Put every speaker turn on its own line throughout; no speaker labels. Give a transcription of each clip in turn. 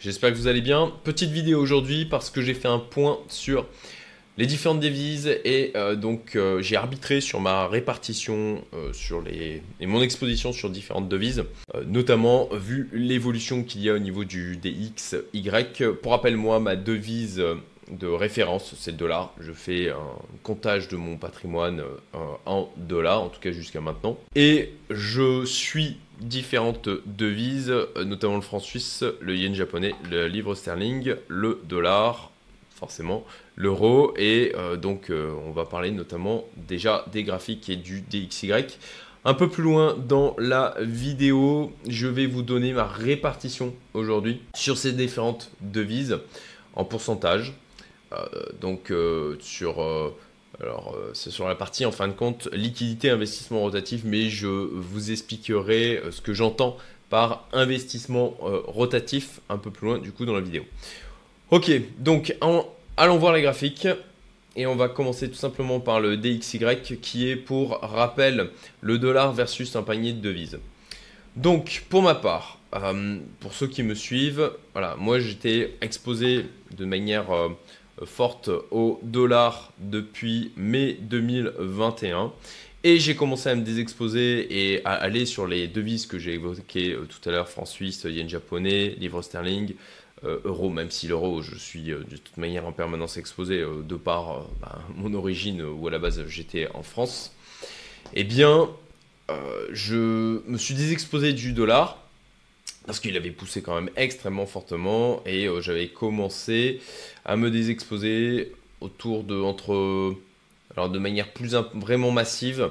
j'espère que vous allez bien. Petite vidéo aujourd'hui parce que j'ai fait un point sur les différentes devises et euh, donc euh, j'ai arbitré sur ma répartition euh, sur les et mon exposition sur différentes devises, notamment vu l'évolution qu'il y a au niveau du DXY. Pour rappel, moi, ma devise de référence, c'est le dollar. Je fais un comptage de mon patrimoine en dollars, en tout cas jusqu'à maintenant. Et je suis différentes devises, notamment le franc suisse, le yen japonais, le livre sterling, le dollar, forcément, l'euro. Et euh, donc, euh, on va parler notamment déjà des graphiques et du DXY. Un peu plus loin dans la vidéo, je vais vous donner ma répartition aujourd'hui sur ces différentes devises en pourcentage. Euh, donc, sur alors, euh, c'est sur la partie, en fin de compte, liquidité, investissement rotatif, mais je vous expliquerai euh, ce que j'entends par investissement euh, rotatif un peu plus loin, du coup, dans la vidéo. Ok, donc, allons voir les graphiques. Et on va commencer tout simplement par le DXY, qui est, pour rappel, le dollar versus un panier de devises. Donc, pour ma part, pour ceux qui me suivent, voilà, moi j'étais exposé de manière forte au dollar depuis mai 2021. Et j'ai commencé à me désexposer et à aller sur les devises que j'ai évoquées euh, tout à l'heure, franc suisse, yen japonais, livre sterling, euh, euro, même si l'euro, je suis euh, de toute manière en permanence exposé de par bah, mon origine où à la base j'étais en France. Eh bien, je me suis désexposé du dollar parce qu'il avait poussé quand même extrêmement fortement et euh, j'avais commencé à me désexposer autour de entre alors de manière plus vraiment massive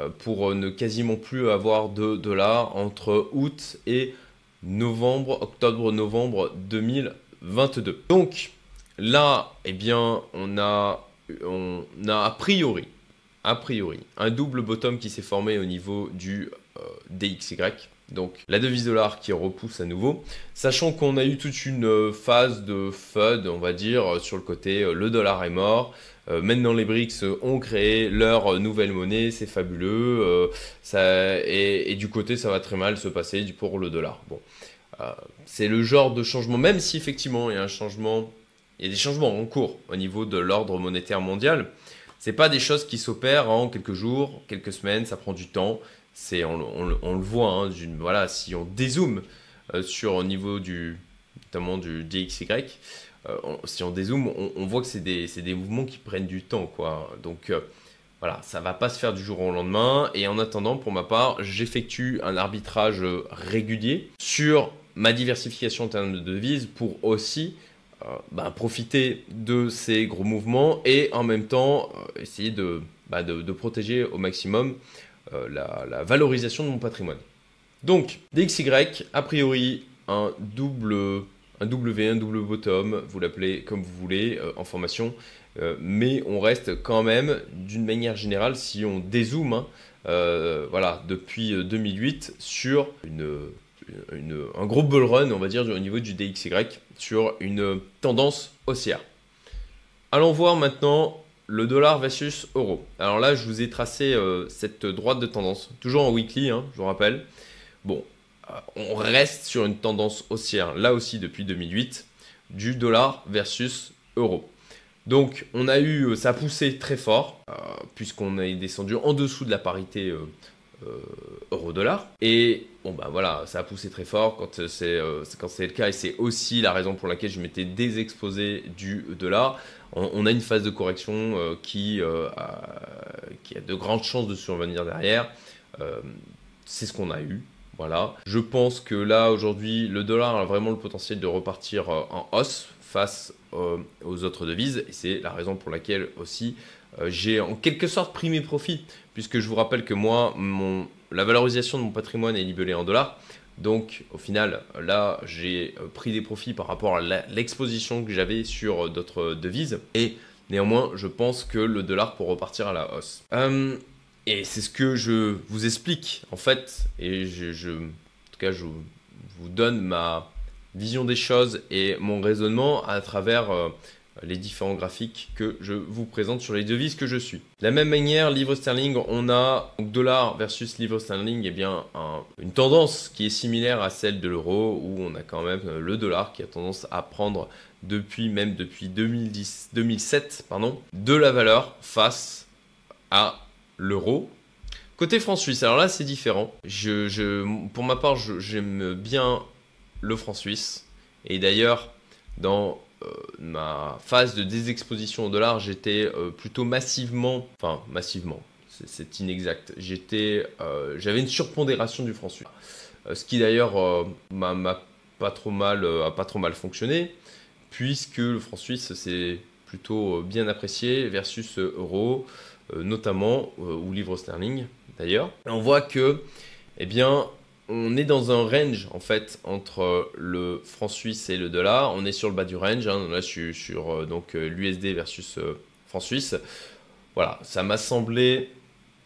euh, pour euh, ne quasiment plus avoir de dollars entre août et novembre octobre novembre 2022 donc là eh bien on a on a a priori a priori un double bottom qui s'est formé au niveau du DXY donc la devise dollar qui repousse à nouveau, sachant qu'on a eu toute une euh, phase de FUD, on va dire, sur le côté euh, le dollar est mort. Euh, maintenant les BRICS ont créé leur nouvelle monnaie, c'est fabuleux. et, du côté ça va très mal se passer pour le dollar. Bon, c'est le genre de changement, même si effectivement il y a un changement, il y a des changements en cours au niveau de l'ordre monétaire mondial. C'est pas des choses qui s'opèrent en quelques jours, quelques semaines, ça prend du temps c'est on, le voit, hein, voilà, si on dézoome euh, sur au niveau du notamment du DXY, euh, si on dézoome, on, voit que c'est des, des, mouvements qui prennent du temps, quoi. Donc euh, voilà, ça va pas se faire du jour au lendemain. Et en attendant, pour ma part, j'effectue un arbitrage régulier sur ma diversification en termes de devises pour aussi bah, profiter de ces gros mouvements et en même temps essayer de, bah, de protéger au maximum euh, la, valorisation de mon patrimoine. Donc, DXY, a priori, un double, un W, un double bottom, vous l'appelez comme vous voulez euh, en formation, euh, mais on reste quand même, d'une manière générale, si on dézoome, hein, voilà, depuis 2008, sur une, un gros bull run, on va dire, au niveau du DXY, sur une tendance haussière. Allons voir maintenant le dollar versus euro. Alors là, je vous ai tracé euh, cette droite de tendance, toujours en weekly, hein, je vous rappelle. Bon, euh, on reste sur une tendance haussière, là aussi depuis 2008, du dollar versus euro. Donc, on a eu, euh, ça a poussé très fort, puisqu'on est descendu en dessous de la parité euro-dollar. Et bon, ben voilà, ça a poussé très fort quand c'est quand c'est le cas, et c'est aussi la raison pour laquelle je m'étais désexposé du dollar on, a une phase de correction euh, qui, euh, a, qui, a, de grandes chances de survenir derrière. Euh, c'est ce qu'on a eu. Voilà. Je pense que là, aujourd'hui, le dollar a vraiment le potentiel de repartir en hausse face aux autres devises. Et c'est la raison pour laquelle aussi j'ai en quelque sorte pris mes profits. Puisque je vous rappelle que moi, la valorisation de mon patrimoine est libellée en dollars. Donc au final, là, j'ai euh, pris des profits par rapport à l'exposition que j'avais sur euh, d'autres devises. Et néanmoins, je pense que le dollar pour repartir à la hausse. Euh, et c'est ce que je vous explique en fait. Et en tout cas, je vous donne ma vision des choses et mon raisonnement à travers les différents graphiques que je vous présente sur les devises que je suis. De la même manière, livre sterling, on a dollar versus livre sterling, et eh bien une tendance qui est similaire à celle de l'euro, où on a quand même le dollar qui a tendance à prendre depuis même depuis 2010, 2007 pardon, de la valeur face à l'euro. Côté franc suisse, alors là c'est différent. Pour ma part, j'aime bien le franc suisse. Et d'ailleurs, dans euh, ma phase de désexposition au dollar, j'étais euh, plutôt massivement, enfin massivement, c'est inexact. J'étais, euh, j'avais une surpondération du franc suisse, ce qui d'ailleurs m'a pas trop mal, a pas trop mal fonctionné, puisque le franc suisse c'est plutôt bien apprécié versus euro, notamment ou livre sterling d'ailleurs. On voit que, eh bien, on est dans un range en fait entre le franc suisse et le dollar. On est sur le bas du range. Hein. Là, je suis sur euh, donc euh, l'USD versus euh, franc suisse. Voilà, ça m'a semblé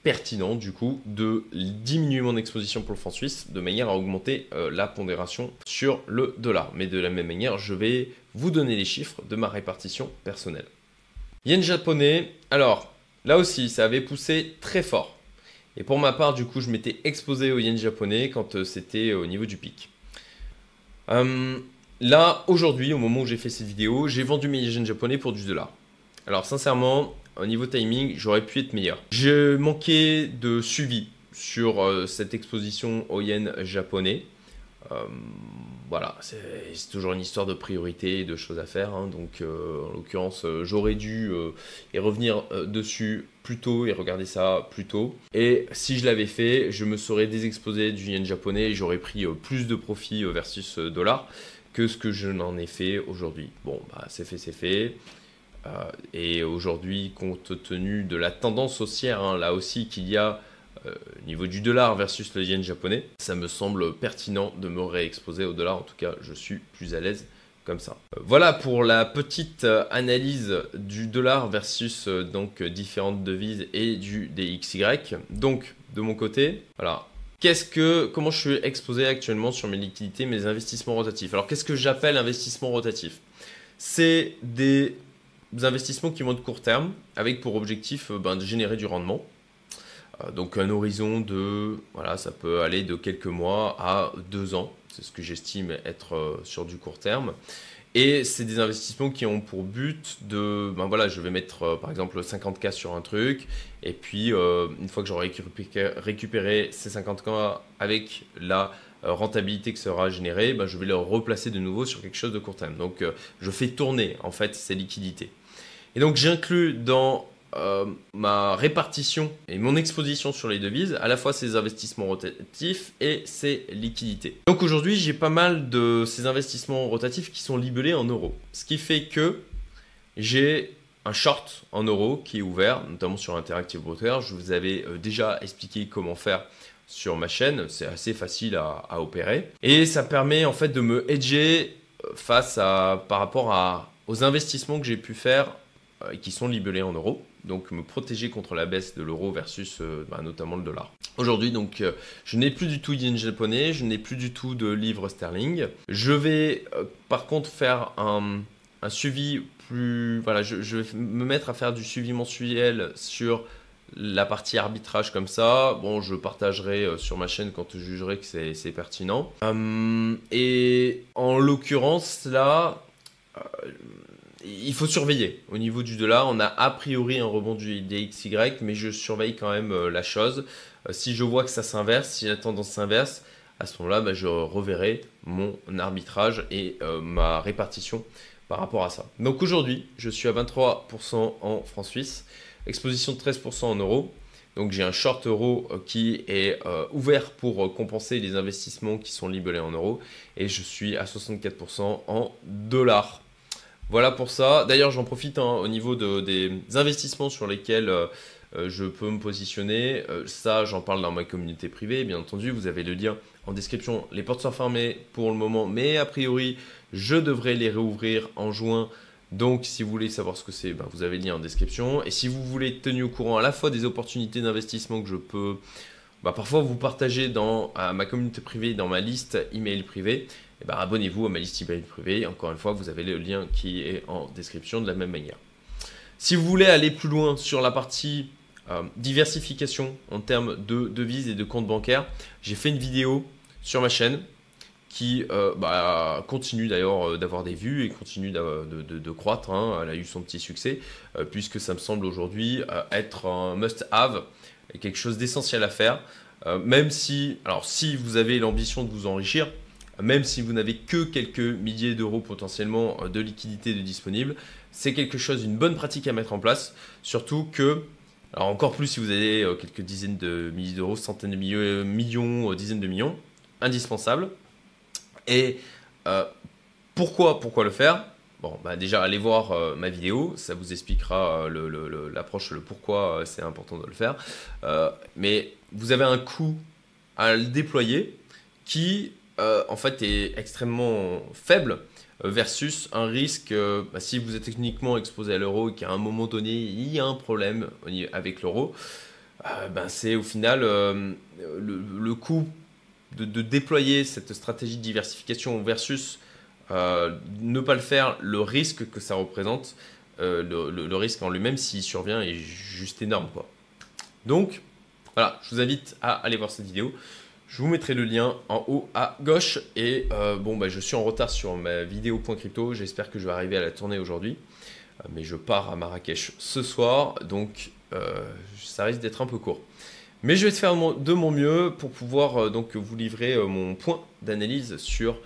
pertinent du coup de diminuer mon exposition pour le franc suisse de manière à augmenter la pondération sur le dollar. Mais de la même manière, je vais vous donner les chiffres de ma répartition personnelle. Yen japonais, alors là aussi, ça avait poussé très fort. Et pour ma part, du coup, je m'étais exposé au yen japonais quand euh, c'était au niveau du pic. Euh, là, aujourd'hui, au moment où j'ai fait cette vidéo, j'ai vendu mes yen japonais pour du dollar. Alors, sincèrement, au niveau timing, j'aurais pu être meilleur. Je manquais de suivi sur euh, cette exposition au yen japonais voilà, c'est toujours une histoire de priorité et de choses à faire. Hein. donc, euh, en l'occurrence, euh, j'aurais dû euh, y revenir dessus plus tôt et regarder ça plus tôt. Et si je l'avais fait, je me serais désexposé du yen japonais et j'aurais pris plus de profit versus dollar que ce que je n'en ai fait aujourd'hui. Bon, bah, c'est fait, c'est fait. et aujourd'hui, compte tenu de la tendance haussière, hein, là aussi qu'il y a euh, au niveau du dollar versus le yen japonais, ça me semble pertinent de me réexposer au dollar. En tout cas, je suis plus à l'aise comme ça. Euh, voilà pour la petite euh, analyse du dollar versus donc différentes devises et du DXY. Donc de mon côté, voilà. Comment je suis exposé actuellement sur mes liquidités, mes investissements rotatifs? Alors qu'est-ce que j'appelle investissement rotatif? C'est des investissements qui vont de court terme avec pour objectif ben, de générer du rendement. Euh, donc un horizon de, voilà, ça peut aller de quelques mois à deux ans. C'est ce que j'estime être euh, sur du court terme. Et c'est des investissements qui ont pour but de, ben voilà, je vais mettre euh, par exemple 50K sur un truc, et puis une fois que j'aurai récupéré, ces 50K avec la rentabilité qui sera générée, ben je vais le replacer de nouveau sur quelque chose de court terme. Donc je fais tourner en fait ces liquidités. Et donc j'inclus dans euh, ma répartition et mon exposition sur les devises, à la fois ces investissements rotatifs et ces liquidités. Donc aujourd'hui, j'ai pas mal de ces investissements rotatifs qui sont libellés en euros. Ce qui fait que j'ai un short en euros qui est ouvert, notamment sur Interactive Broker. Je vous avais euh, déjà expliqué comment faire sur ma chaîne. C'est assez facile à, opérer. Et ça permet en fait de me hedger euh, face à, par rapport à, aux investissements que j'ai pu faire qui sont libellés en euros donc me protéger contre la baisse de l'euro versus euh, bah, notamment le dollar. Aujourd'hui, donc, euh, je n'ai plus du tout yen japonais, je n'ai plus du tout de livre sterling. Je vais euh, par contre faire un, suivi plus. Voilà, je, vais me mettre à faire du suivi mensuel sur la partie arbitrage comme ça. Bon, je partagerai sur ma chaîne quand je jugerai que c'est pertinent. et en l'occurrence, là il faut surveiller. Au niveau du dollar, on a a priori un rebond du DXY, mais je surveille quand même euh, la chose. Euh, si je vois que ça s'inverse, si la tendance s'inverse, à ce moment-là, bah, je reverrai mon arbitrage et euh, ma répartition par rapport à ça. Donc aujourd'hui, je suis à 23% en francs suisse, exposition de 13% en euros. Donc j'ai un short euro qui est ouvert pour compenser les investissements qui sont libellés en euros et je suis à 64% en dollars. Voilà pour ça. D'ailleurs, j'en profite hein, au niveau des investissements sur lesquels euh, euh, je peux me positionner. Euh, ça, j'en parle dans ma communauté privée. Bien entendu, vous avez le lien en description. Les portes sont fermées pour le moment, mais a priori, je devrais les réouvrir en juin. Donc, si vous voulez savoir ce que c'est, ben, vous avez le lien en description. Et si vous voulez être tenu au courant à la fois des opportunités d'investissement que je peux bah, parfois vous partagez dans ma communauté privée, dans ma liste email privée, et bah, abonnez-vous à ma liste email privée. Encore une fois, vous avez le lien qui est en description de la même manière. Si vous voulez aller plus loin sur la partie euh, diversification en termes de devises et de comptes bancaires, j'ai fait une vidéo sur ma chaîne qui euh, bah, continue d'ailleurs euh, d'avoir des vues et continue de, croître. Hein. Elle a eu son petit succès puisque ça me semble aujourd'hui être un must-have quelque chose d'essentiel à faire. même si, alors si vous avez l'ambition de vous enrichir, même si vous n'avez que quelques milliers d'euros potentiellement de liquidité de disponible, c'est quelque chose, une bonne pratique à mettre en place. Surtout que, alors encore plus si vous avez euh, quelques dizaines de milliers d'euros, centaines de millions, euh, millions, euh, dizaines de millions, indispensable. Et pourquoi, pourquoi le faire? Bon, bah déjà, allez voir ma vidéo, ça vous expliquera l'approche, le, pourquoi c'est important de le faire. mais vous avez un coût à le déployer qui, en fait, est extrêmement faible euh, versus un risque, euh, bah, si vous êtes techniquement exposé à l'euro et qu'à un moment donné, il y a un problème avec l'euro, euh, ben c'est au final le, coût de, déployer cette stratégie de diversification versus ne pas le faire, le risque que ça représente, le, risque en lui-même s'il survient est juste énorme. Quoi. Donc, voilà, je vous invite à aller voir cette vidéo. Je vous mettrai le lien en haut à gauche. Et euh, bon, bah, je suis en retard sur ma vidéo point crypto. J'espère que je vais arriver à la tourner aujourd'hui. Euh, mais je pars à Marrakech ce soir. Donc euh, ça risque d'être un peu court. Mais je vais faire de mon mieux pour pouvoir donc vous livrer mon point d'analyse sur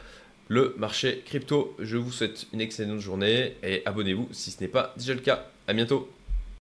le marché crypto. Je vous souhaite une excellente journée et abonnez-vous si ce n'est pas déjà le cas. À bientôt.